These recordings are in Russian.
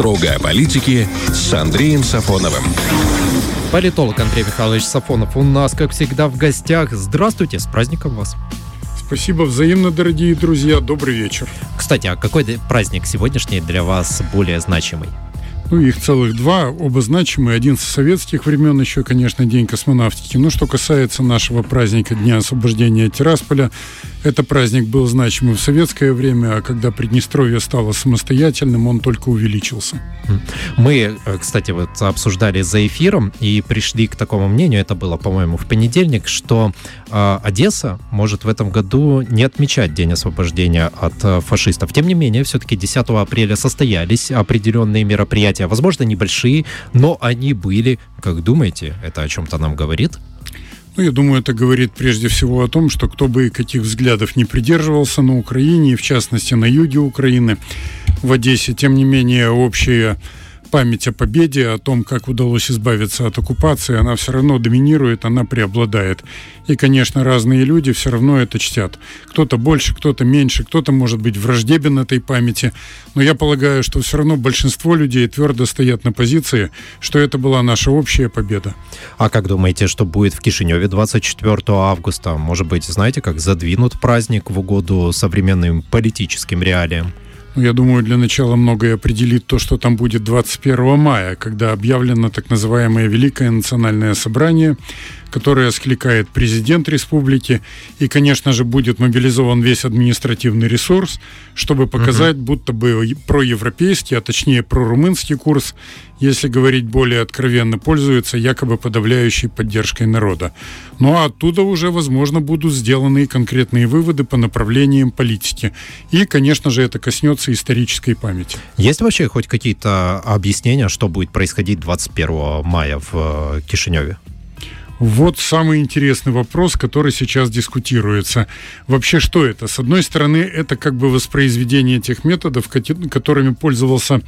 Строго о политике с Андреем Сафоновым. Политолог Андрей Михайлович Сафонов у нас, как всегда, в гостях. Здравствуйте, с праздником вас. Спасибо взаимно, дорогие друзья. Добрый вечер. Кстати, а какой праздник сегодняшний для вас более значимый? Ну, их целых два, оба значимые. Один со советских времен, еще, конечно, День космонавтики. Но что касается нашего праздника Дня освобождения Тирасполя, это праздник был значимый в советское время, а когда Приднестровье стало самостоятельным, он только увеличился. Мы, э, кстати, вот обсуждали за эфиром и пришли к такому мнению, это было, по-моему, в понедельник, что э, Одесса может в этом году не отмечать День освобождения от э, фашистов. Тем не менее, все-таки 10 апреля состоялись определенные мероприятия, возможно, небольшие, но они были. Как думаете, это о чем-то нам говорит? Ну, я думаю, это говорит прежде всего о том, что кто бы каких взглядов не придерживался на Украине, и в частности на юге Украины, в Одессе, тем не менее, общее память о победе, о том, как удалось избавиться от оккупации, она все равно доминирует, она преобладает. И, конечно, разные люди все равно это чтят. Кто-то больше, кто-то меньше, кто-то может быть враждебен этой памяти. Но я полагаю, что все равно большинство людей твердо стоят на позиции, что это была наша общая победа. А как думаете, что будет в Кишиневе 24 августа? Может быть, знаете, как задвинут праздник в угоду современным политическим реалиям? Ну, я думаю, для начала многое определит то, что там будет 21 мая, когда объявлено так называемое Великое национальное собрание, которое скликает президент республики, и, конечно же, будет мобилизован весь административный ресурс, чтобы показать, угу. будто бы проевропейский, а точнее прорумынский курс, если говорить более откровенно, пользуется якобы подавляющей поддержкой народа. Ну а оттуда уже, возможно, будут сделаны конкретные выводы по направлениям политики. И, конечно же, это коснется исторической памяти. Есть вообще хоть какие-то объяснения, что будет происходить 21 мая в э, Кишиневе? Вот самый интересный вопрос, который сейчас дискутируется. Вообще, что это? С одной стороны, это как бы воспроизведение тех методов, которыми пользовался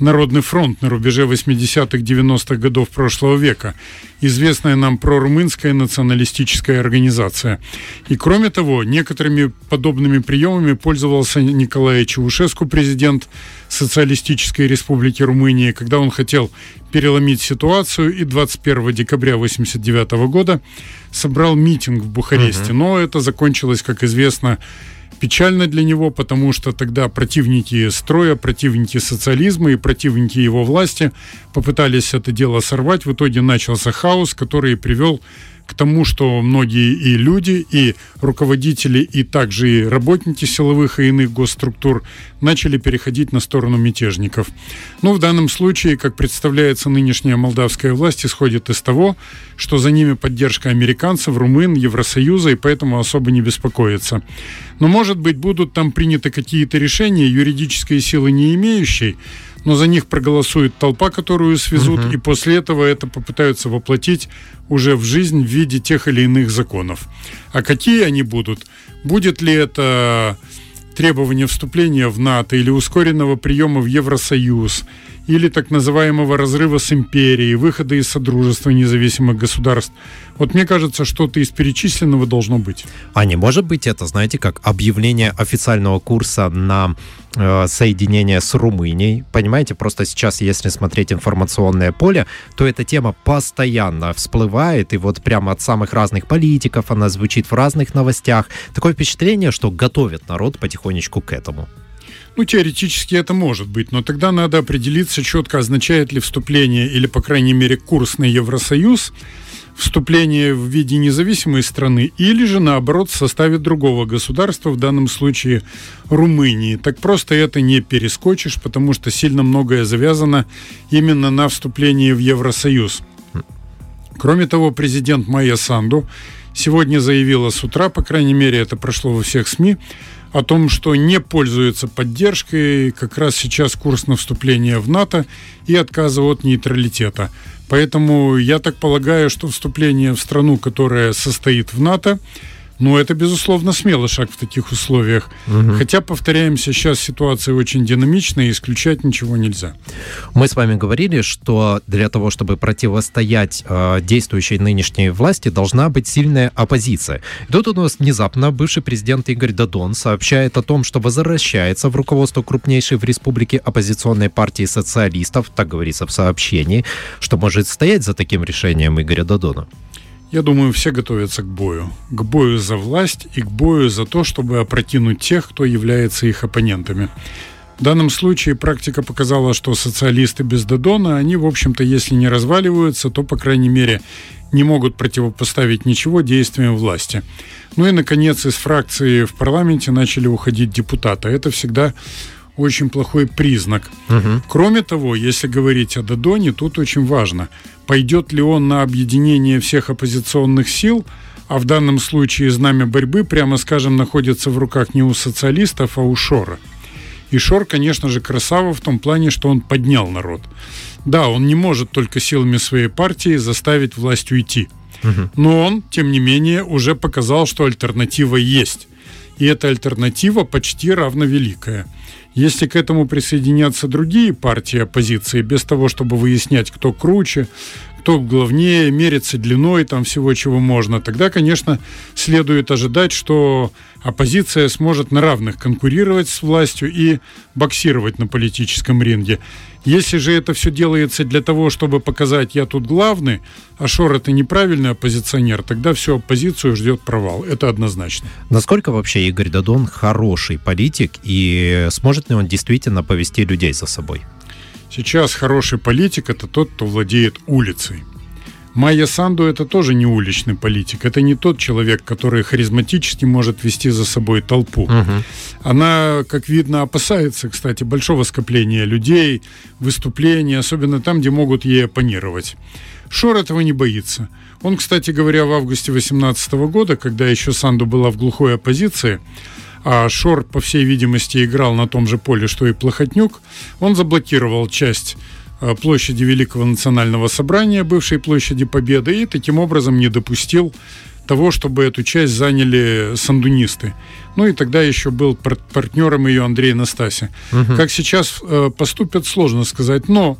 Народный фронт на рубеже 80-х, 90-х годов прошлого века, известная нам прорумынская националистическая организация. И кроме того, некоторыми подобными приемами пользовался Николай Чаушеску, президент Социалистической Республики Румыния, когда он хотел переломить ситуацию и 21 декабря 1989 года собрал митинг в Бухаресте. Угу. Но это закончилось, как известно, печально для него, потому что тогда противники строя, противники социализма и противники его власти попытались это дело сорвать. В итоге начался хаос, который привел к тому, что многие и люди, и руководители, и также и работники силовых и иных госструктур начали переходить на сторону мятежников. Но в данном случае, как представляется, нынешняя молдавская власть исходит из того, что за ними поддержка американцев, румын, Евросоюза, и поэтому особо не беспокоится. Но, может быть, будут там приняты какие-то решения, юридической силы не имеющие, но за них проголосует толпа, которую свезут, угу. и после этого это попытаются воплотить уже в жизнь в виде тех или иных законов. А какие они будут? Будет ли это требование вступления в НАТО или ускоренного приема в Евросоюз, или так называемого разрыва с империей, выхода из Содружества независимых государств. Вот мне кажется, что-то из перечисленного должно быть. А не может быть это, знаете, как объявление официального курса на соединение с Румынией? Понимаете, просто сейчас, если смотреть информационное поле, то эта тема постоянно всплывает, и вот прямо от самых разных политиков она звучит в разных новостях. Такое впечатление, что готовят народ потихонечку к этому. Ну, теоретически это может быть, но тогда надо определиться четко, означает ли вступление или, по крайней мере, курс на Евросоюз вступление в виде независимой страны или же, наоборот, в составе другого государства, в данном случае Румынии. Так просто это не перескочишь, потому что сильно многое завязано именно на вступлении в Евросоюз. Кроме того, президент Майя Санду сегодня заявила с утра, по крайней мере, это прошло во всех СМИ, о том, что не пользуется поддержкой как раз сейчас курс на вступление в НАТО и отказа от нейтралитета. Поэтому я так полагаю, что вступление в страну, которая состоит в НАТО, Ну, это, безусловно, смелый шаг в таких условиях. Угу. Хотя, повторяемся, сейчас ситуация очень динамичная, и исключать ничего нельзя. Мы с вами говорили, что для того, чтобы противостоять э, действующей нынешней власти, должна быть сильная оппозиция. И тут у нас внезапно бывший президент Игорь Дадон сообщает о том, что возвращается в руководство крупнейшей в республике оппозиционной партии социалистов, так говорится в сообщении, что может стоять за таким решением Игоря Дадона. Я думаю, все готовятся к бою. К бою за власть и к бою за то, чтобы опрокинуть тех, кто является их оппонентами. В данном случае практика показала, что социалисты без Додона, они, в общем-то, если не разваливаются, то, по крайней мере, не могут противопоставить ничего действиям власти. Ну и, наконец, из фракции в парламенте начали уходить депутаты. Это всегда очень плохой признак. Угу. Кроме того, если говорить о Дадоне, тут очень важно, пойдет ли он на объединение всех оппозиционных сил, а в данном случае знамя борьбы, прямо скажем, находится в руках не у социалистов, а у Шора. И Шор, конечно же, красава в том плане, что он поднял народ. Да, он не может только силами своей партии заставить власть уйти. Угу. Но он, тем не менее, уже показал, что альтернатива есть. И эта альтернатива почти равновеликая. Если к этому присоединятся другие партии оппозиции, без того, чтобы выяснять, кто круче, кто главнее, мериться длиной там всего, чего можно, тогда, конечно, следует ожидать, что оппозиция сможет на равных конкурировать с властью и боксировать на политическом ринге. Если же это все делается для того, чтобы показать, я тут главный, а Шор это неправильный оппозиционер, тогда всю оппозицию ждет провал. Это однозначно. Насколько вообще Игорь Дадон хороший политик и сможет ли он действительно повести людей за собой? Сейчас хороший политик – это тот, кто владеет улицей. Майя Санду это тоже не уличный политик. Это не тот человек, который харизматически может вести за собой толпу. Угу. Она, как видно, опасается, кстати, большого скопления людей, выступлений, особенно там, где могут ей оппонировать. Шор этого не боится. Он, кстати говоря, в августе 2018 года, когда еще Санду была в глухой оппозиции, а Шор, по всей видимости, играл на том же поле, что и Плохотнюк, он заблокировал часть площади Великого национального собрания, бывшей площади Победы, и таким образом не допустил того, чтобы эту часть заняли сандунисты. Ну и тогда еще был партнером ее Андрей Настасия. Угу. Как сейчас э, поступят, сложно сказать, но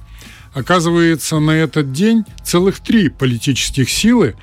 оказывается на этот день целых три политических силы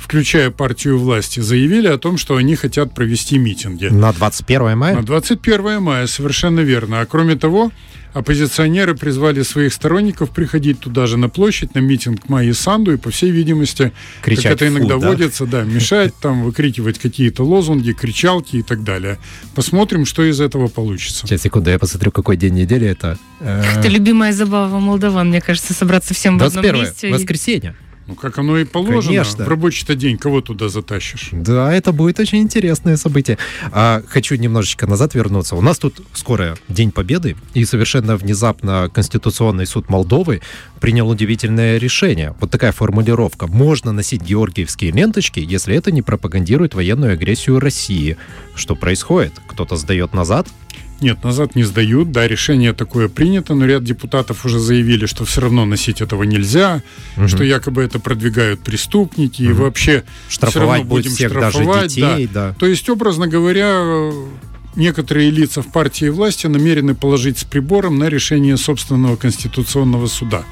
включая партию власти, заявили о том, что они хотят провести митинги. На 21 мая? На 21 мая, совершенно верно. А кроме того, оппозиционеры призвали своих сторонников приходить туда же на площадь, на митинг Майи Санду, и, по всей видимости, Кричать как это иногда фу, да? водится, да, мешать там, выкрикивать какие-то лозунги, кричалки и так далее. Посмотрим, что из этого получится. Сейчас, секунду, я посмотрю, какой день недели это. Это любимая забава молдаван, мне кажется, собраться всем в одном месте. воскресенье. Ну, как оно и положено. Конечно. В рабочий-то день кого туда затащишь? Да, это будет очень интересное событие. А, хочу немножечко назад вернуться. У нас тут скоро День Победы, и совершенно внезапно Конституционный суд Молдовы принял удивительное решение. Вот такая формулировка. Можно носить георгиевские ленточки, если это не пропагандирует военную агрессию России. Что происходит? Кто-то сдает назад? Нет, назад не сдают. Да, решение такое принято, но ряд депутатов уже заявили, что все равно носить этого нельзя, угу. что якобы это продвигают преступники угу. и вообще штрафовать все равно будем всех штрафовать. Даже детей, да. да. То есть, образно говоря, некоторые лица в партии власти намерены положить с прибором на решение собственного конституционного суда.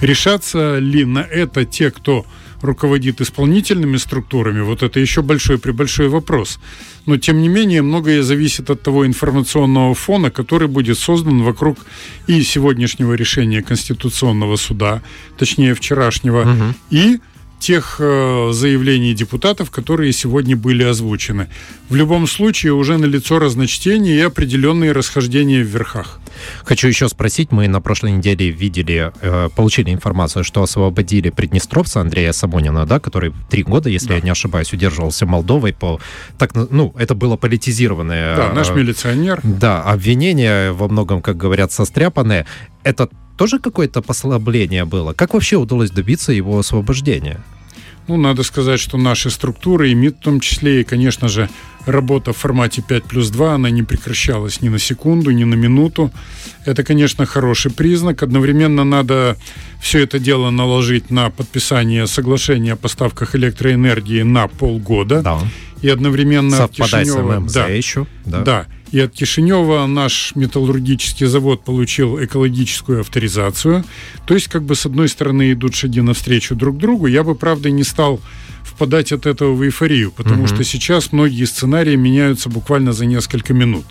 Решаться ли на это те, кто руководит исполнительными структурами, вот это еще большой прибольшой вопрос. Но, тем не менее, многое зависит от того информационного фона, который будет создан вокруг и сегодняшнего решения Конституционного суда, точнее, вчерашнего, угу. и тех э, заявлений депутатов, которые сегодня были озвучены. В любом случае уже налицо разночтение и определенные расхождения в верхах. Хочу еще спросить, мы на прошлой неделе видели, э, получили информацию, что освободили приднестровца Андрея Самонина, да, который три года, если да. я не ошибаюсь, удерживался Молдовой по... Так, ну, это было политизированное... Да, наш э, милиционер. Да, обвинение во многом, как говорят, состряпанное. Это тоже какое-то послабление было? Как вообще удалось добиться его освобождения? Ну, надо сказать, что наши структуры, и МИД в том числе, и, конечно же, работа в формате 5 плюс 2, она не прекращалась ни на секунду, ни на минуту. Это, конечно, хороший признак. Одновременно надо все это дело наложить на подписание соглашения о поставках электроэнергии на полгода. Да. и одновременно Совпадает Кишинева... с ММЗ да, еще. Да. да. И от Кишинева наш металлургический завод получил экологическую авторизацию. То есть, как бы, с одной стороны, идут шаги навстречу друг другу. Я бы, правда, не стал впадать от этого в эйфорию, потому угу. что сейчас многие сценарии меняются буквально за несколько минут.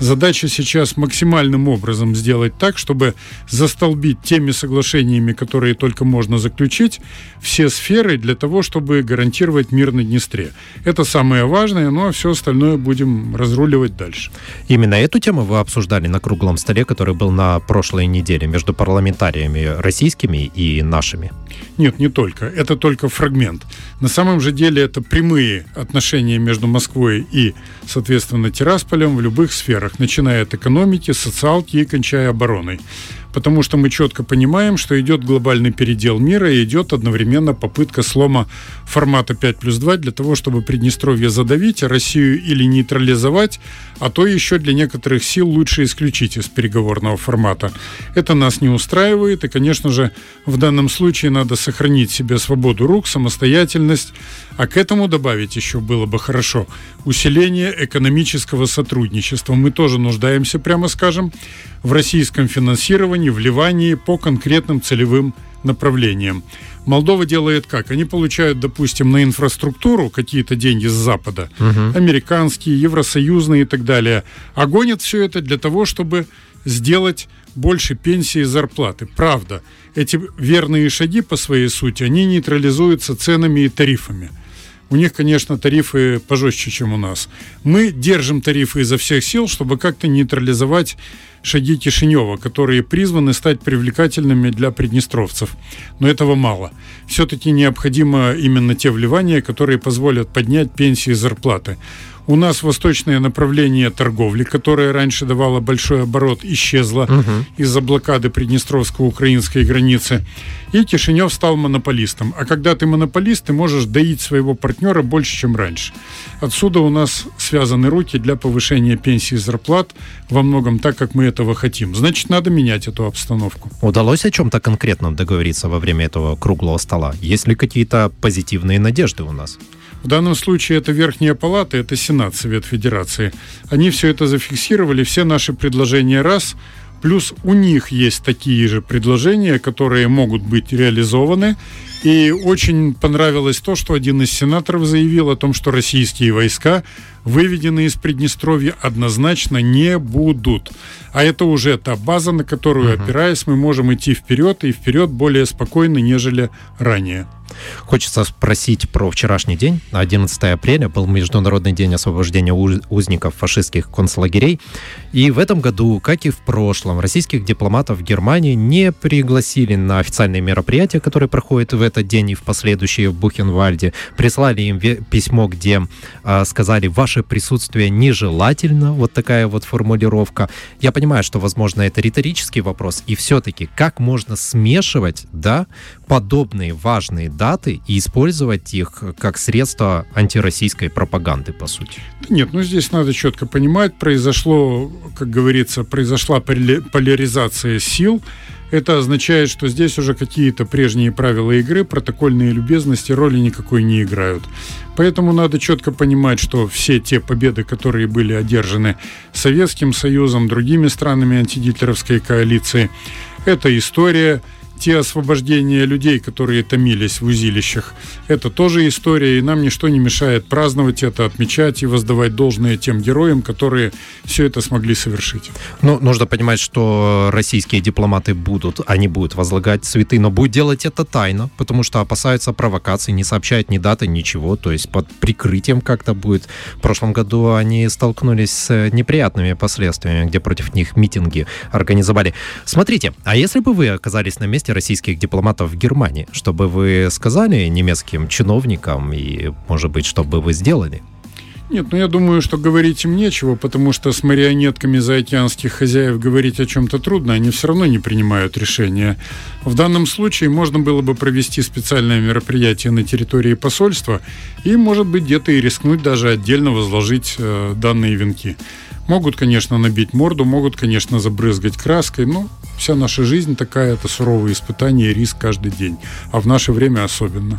Задача сейчас максимальным образом сделать так, чтобы застолбить теми соглашениями, которые только можно заключить, все сферы для того, чтобы гарантировать мир на Днестре. Это самое важное, ну а все остальное будем разруливать дальше. Именно эту тему вы обсуждали на круглом столе, который был на прошлой неделе между парламентариями российскими и нашими? Нет, не только. Это только фрагмент. На самом же деле это прямые отношения между Москвой и, соответственно, Тирасполем в любых сферах, начиная от экономики, социалки и кончая обороной потому что мы четко понимаем, что идет глобальный передел мира и идет одновременно попытка слома формата 5 плюс 2 для того, чтобы Приднестровье задавить, а Россию или нейтрализовать, а то еще для некоторых сил лучше исключить из переговорного формата. Это нас не устраивает, и, конечно же, в данном случае надо сохранить себе свободу рук, самостоятельность, а к этому добавить еще было бы хорошо усиление экономического сотрудничества. Мы тоже нуждаемся, прямо скажем, в российском финансировании, вливании по конкретным целевым направлениям. Молдова делает как? Они получают, допустим, на инфраструктуру какие-то деньги с Запада, угу. американские, евросоюзные и так далее, а гонят все это для того, чтобы сделать больше пенсии и зарплаты. Правда, эти верные шаги по своей сути, они нейтрализуются ценами и тарифами. У них, конечно, тарифы пожестче, чем у нас. Мы держим тарифы изо всех сил, чтобы как-то нейтрализовать шаги Кишинева, которые призваны стать привлекательными для приднестровцев. Но этого мало. Все-таки необходимо именно те вливания, которые позволят поднять пенсии и зарплаты. У нас восточное направление торговли, которое раньше давало большой оборот, исчезло угу. из-за блокады Приднестровско-украинской границы. И Кишинев стал монополистом. А когда ты монополист, ты можешь доить своего партнера больше, чем раньше. Отсюда у нас связаны руки для повышения пенсии и зарплат во многом так, как мы этого хотим. Значит, надо менять эту обстановку. Удалось о чем-то конкретном договориться во время этого круглого стола? Есть ли какие-то позитивные надежды у нас? В данном случае это Верхняя Палата, это Сенат Совет Федерации. Они все это зафиксировали, все наши предложения раз, плюс у них есть такие же предложения, которые могут быть реализованы. И очень понравилось то, что один из сенаторов заявил о том, что российские войска выведены из Приднестровья однозначно не будут. А это уже та база, на которую, опираясь, мы можем идти вперед и вперед более спокойно, нежели ранее. Хочется спросить про вчерашний день. 11 апреля был Международный день освобождения узников фашистских концлагерей. И в этом году, как и в прошлом, российских дипломатов в Германии не пригласили на официальные мероприятия, которые проходят в этот день и в последующие в Бухенвальде. Прислали им письмо, где э, сказали, ваше присутствие нежелательно. Вот такая вот формулировка. Я понимаю, что, возможно, это риторический вопрос. И все-таки, как можно смешивать, да, подобные важные даты и использовать их как средство антироссийской пропаганды, по сути? Нет, ну здесь надо четко понимать, произошло, как говорится, произошла поляризация сил, это означает, что здесь уже какие-то прежние правила игры, протокольные любезности роли никакой не играют. Поэтому надо четко понимать, что все те победы, которые были одержаны Советским Союзом, другими странами антигитлеровской коалиции, это история – те освобождения людей, которые томились в узилищах, это тоже история, и нам ничто не мешает праздновать это, отмечать и воздавать должное тем героям, которые все это смогли совершить. Ну, нужно понимать, что российские дипломаты будут, они будут возлагать цветы, но будут делать это тайно, потому что опасаются провокаций, не сообщают ни даты, ничего, то есть под прикрытием как-то будет. В прошлом году они столкнулись с неприятными последствиями, где против них митинги организовали. Смотрите, а если бы вы оказались на месте месте российских дипломатов в Германии, чтобы вы сказали немецким чиновникам и, может быть, что бы вы сделали? Нет, ну я думаю, что говорить им нечего, потому что с марионетками заокеанских хозяев говорить о чем-то трудно, они все равно не принимают решения. В данном случае можно было бы провести специальное мероприятие на территории посольства и, может быть, где-то и рискнуть даже отдельно возложить э, данные венки. Могут, конечно, набить морду, могут, конечно, забрызгать краской, но Вся наша жизнь такая, это суровые испытания и риск каждый день. А в наше время особенно.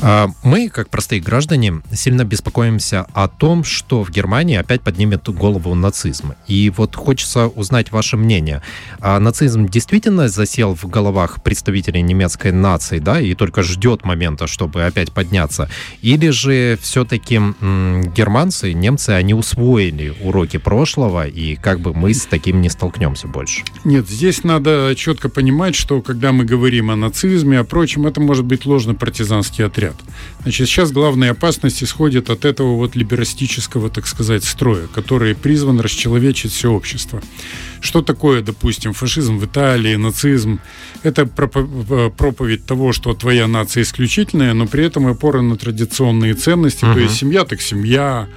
А, мы, как простые граждане, сильно беспокоимся о том, что в Германии опять поднимет голову нацизм. И вот хочется узнать ваше мнение. А нацизм действительно засел в головах представителей немецкой нации, да, и только ждет момента, чтобы опять подняться? Или же все-таки германцы, немцы, они усвоили уроки прошлого, и как бы мы с таким не столкнемся больше? Нет, здесь надо четко понимать, что когда мы говорим о нацизме, о прочем, это может быть ложно-партизанский отряд говорят. Значит, сейчас главная опасность исходит от этого вот либерастического, так сказать, строя, который призван расчеловечить все общество. Что такое, допустим, фашизм в Италии, нацизм? Это э, проповедь того, что твоя нация исключительная, но при этом опора на традиционные ценности, uh-huh. то есть семья так семья,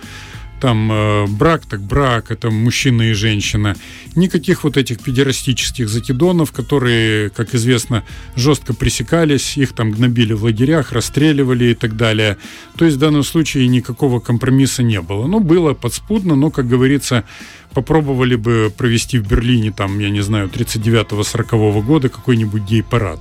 там э, брак так брак, это мужчина и женщина. Никаких вот этих педерастических закидонов, которые, как известно, жестко пресекались, их там гнобили в лагерях, расстреливали и так далее. То есть в данном случае никакого компромисса не было. Ну, было подспудно, но, как говорится, попробовали бы провести в Берлине, там, я не знаю, 39-40 года какой-нибудь гей-парад.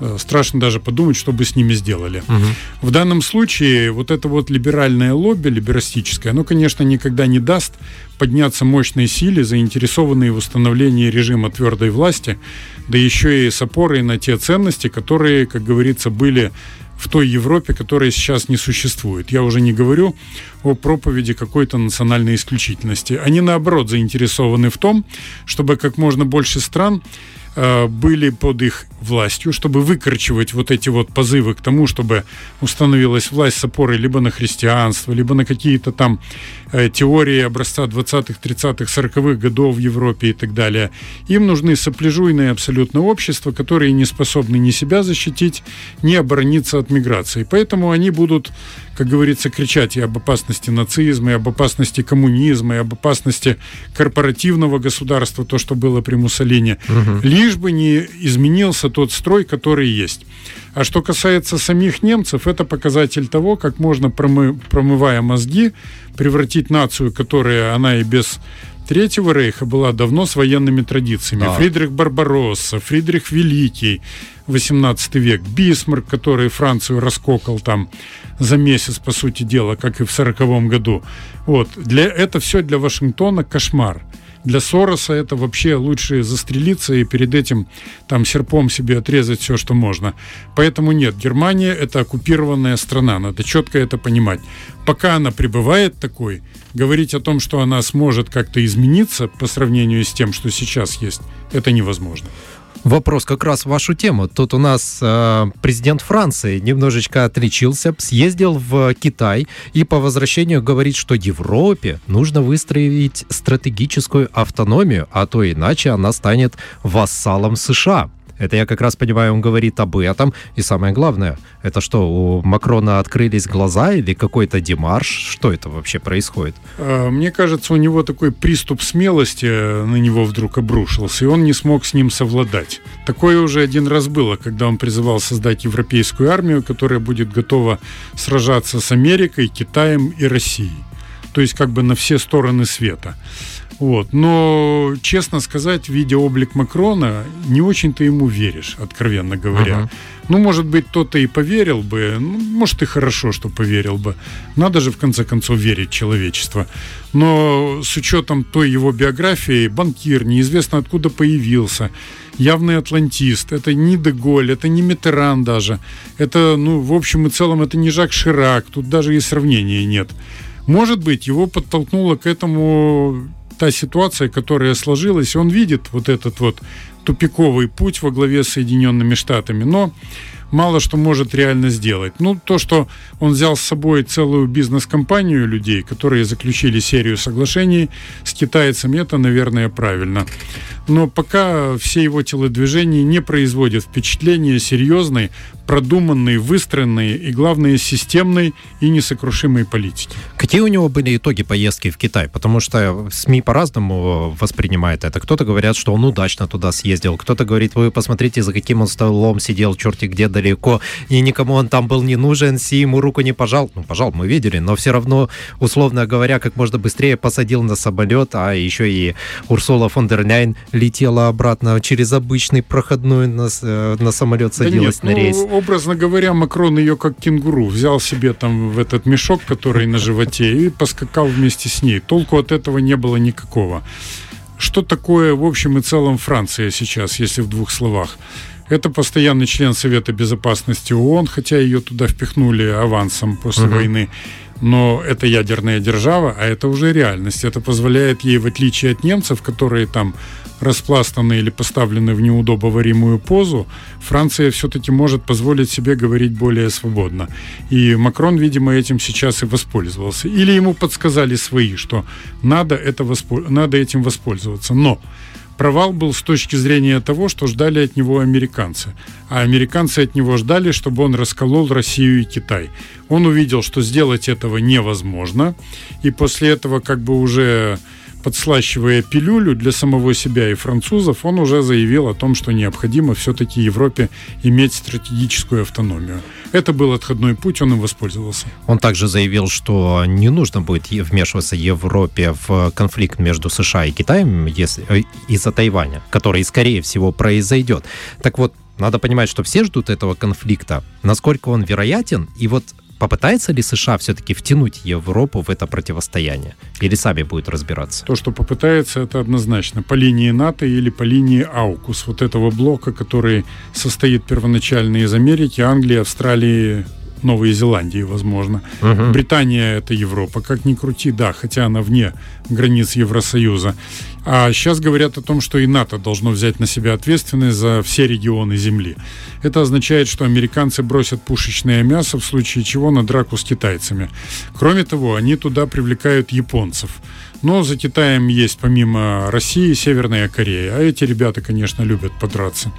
Э, страшно даже подумать, что бы с ними сделали. Угу. В данном случае вот это вот либеральное лобби, либерастическое, оно, конечно, никогда не даст подняться мощной силе, заинтересованные в установлении режима твердой власти, да еще и с опорой на те ценности, которые, как говорится, были в той Европе, которая сейчас не существует. Я уже не говорю о проповеди какой-то национальной исключительности. Они, наоборот, заинтересованы в том, чтобы как можно больше стран были под их властью, чтобы выкорчевать вот эти вот позывы к тому, чтобы установилась власть с опорой либо на христианство, либо на какие-то там э, теории образца 20-х, 30-х, 40-х годов в Европе и так далее. Им нужны сопляжуйные абсолютно общества, которые не способны ни себя защитить, ни оборониться от миграции. Поэтому они будут как говорится, кричать и об опасности нацизма, и об опасности коммунизма, и об опасности корпоративного государства, то, что было при Муссолини, угу. лишь бы не изменился тот строй, который есть. А что касается самих немцев, это показатель того, как можно, промы, промывая мозги, превратить нацию, которая она и без Третьего рейха была давно с военными традициями. Да. Фридрих Барбаросса, Фридрих Великий, 18 век, Бисмарк, который Францию раскокал там за месяц, по сути дела, как и в 40 году. Вот. Для, это все для Вашингтона кошмар. Для Сороса это вообще лучше застрелиться и перед этим там серпом себе отрезать все, что можно. Поэтому нет, Германия это оккупированная страна, надо четко это понимать. Пока она пребывает такой, говорить о том, что она сможет как-то измениться по сравнению с тем, что сейчас есть, это невозможно. Вопрос как раз в вашу тему. Тут у нас э, президент Франции немножечко отличился, съездил в Китай и по возвращению говорит, что Европе нужно выстроить стратегическую автономию, а то иначе она станет вассалом США. Это я как раз понимаю, он говорит об этом. И самое главное, это что, у Макрона открылись глаза или какой-то демарш? Что это вообще происходит? А, мне кажется, у него такой приступ смелости на него вдруг обрушился, и он не смог с ним совладать. Такое уже один раз было, когда он призывал создать европейскую армию, которая будет готова сражаться с Америкой, Китаем и Россией. То есть как бы на все стороны света. Вот. Но, честно сказать, видя облик Макрона, не очень-то ему веришь, откровенно говоря. Uh-huh. Ну, может быть, кто-то и поверил бы, ну, может, и хорошо, что поверил бы. Надо же, в конце концов, верить человечество. Но с учетом той его биографии, банкир, неизвестно откуда появился, явный атлантист, это не Деголь, это не Митеран даже, это, ну, в общем и целом, это не Жак Ширак, тут даже и сравнения нет. Может быть, его подтолкнуло к этому та ситуация, которая сложилась, он видит вот этот вот тупиковый путь во главе с Соединенными Штатами, но мало что может реально сделать. Ну, то, что он взял с собой целую бизнес-компанию людей, которые заключили серию соглашений с китайцами, это, наверное, правильно. Но пока все его телодвижения не производят впечатления серьезной, продуманной, выстроенной и, главное, системной и несокрушимой политики. Какие у него были итоги поездки в Китай? Потому что СМИ по-разному воспринимают это. Кто-то говорят, что он удачно туда съездил, кто-то говорит, вы посмотрите, за каким он столом сидел, черти где далеко, и никому он там был не нужен, Си ему руку не пожал. Ну, пожал, мы видели, но все равно, условно говоря, как можно быстрее посадил на самолет, а еще и Урсула фон дер Ляйн летела обратно через обычный проходной на, э, на самолет садилась да нет, на рейс. Ну, образно говоря, Макрон ее как кенгуру взял себе там в этот мешок, который на животе, и поскакал вместе с ней. Толку от этого не было никакого. Что такое, в общем и целом, Франция сейчас, если в двух словах? Это постоянный член Совета Безопасности ООН, хотя ее туда впихнули авансом после угу. войны но это ядерная держава, а это уже реальность. Это позволяет ей, в отличие от немцев, которые там распластаны или поставлены в неудобоваримую позу, Франция все-таки может позволить себе говорить более свободно. И Макрон, видимо, этим сейчас и воспользовался. Или ему подсказали свои, что надо, это воспо... надо этим воспользоваться. Но провал был с точки зрения того, что ждали от него американцы. А американцы от него ждали, чтобы он расколол Россию и Китай. Он увидел, что сделать этого невозможно, и после этого как бы уже подслащивая пилюлю для самого себя и французов, он уже заявил о том, что необходимо все-таки Европе иметь стратегическую автономию. Это был отходной путь, он им воспользовался. Он также заявил, что не нужно будет вмешиваться Европе в конфликт между США и Китаем э, из-за Тайваня, который, скорее всего, произойдет. Так вот, надо понимать, что все ждут этого конфликта. Насколько он вероятен? И вот Попытается ли США все-таки втянуть Европу в это противостояние? Или сами будет разбираться? То, что попытается, это однозначно. По линии НАТО или по линии АУКУС, вот этого блока, который состоит первоначально из Америки, Англии, Австралии, Новой Зеландии, возможно. Угу. Британия это Европа, как ни крути, да, хотя она вне границ Евросоюза. А сейчас говорят о том, что и НАТО должно взять на себя ответственность за все регионы Земли. Это означает, что американцы бросят пушечное мясо, в случае чего на драку с китайцами. Кроме того, они туда привлекают японцев. Но за Китаем есть помимо России Северная Корея. А эти ребята, конечно, любят подраться.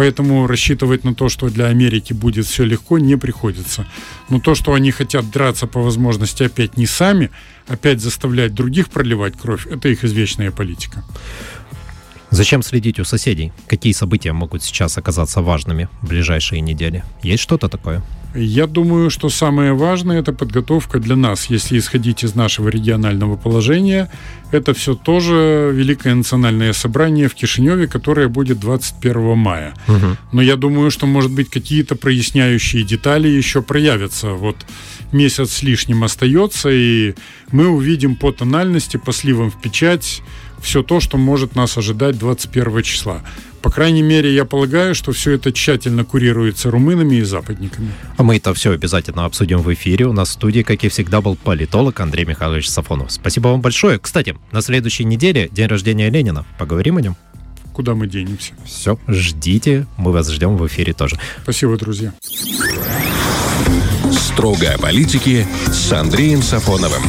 Поэтому рассчитывать на то, что для Америки будет все легко, не приходится. Но то, что они хотят драться по возможности опять не сами, опять заставлять других проливать кровь, это их извечная политика. Зачем следить у соседей? Какие события могут сейчас оказаться важными в ближайшие недели? Есть что-то такое? Я думаю, что самое важное – это подготовка для нас, если исходить из нашего регионального положения. Это все тоже Великое национальное собрание в Кишиневе, которое будет 21 мая. Угу. Но я думаю, что, может быть, какие-то проясняющие детали еще проявятся. Вот месяц с лишним остается, и мы увидим по тональности, по сливам в печать все то, что может нас ожидать 21 числа. По крайней мере, я полагаю, что все это тщательно курируется румынами и западниками. А мы это все обязательно обсудим в эфире. У нас в студии, как и всегда, был политолог Андрей Михайлович Сафонов. Спасибо вам большое. Кстати, на следующей неделе день рождения Ленина. Поговорим о нем. Куда мы денемся? Все, ждите. Мы вас ждем в эфире тоже. Спасибо, друзья. Строго о политике с Андреем Сафоновым.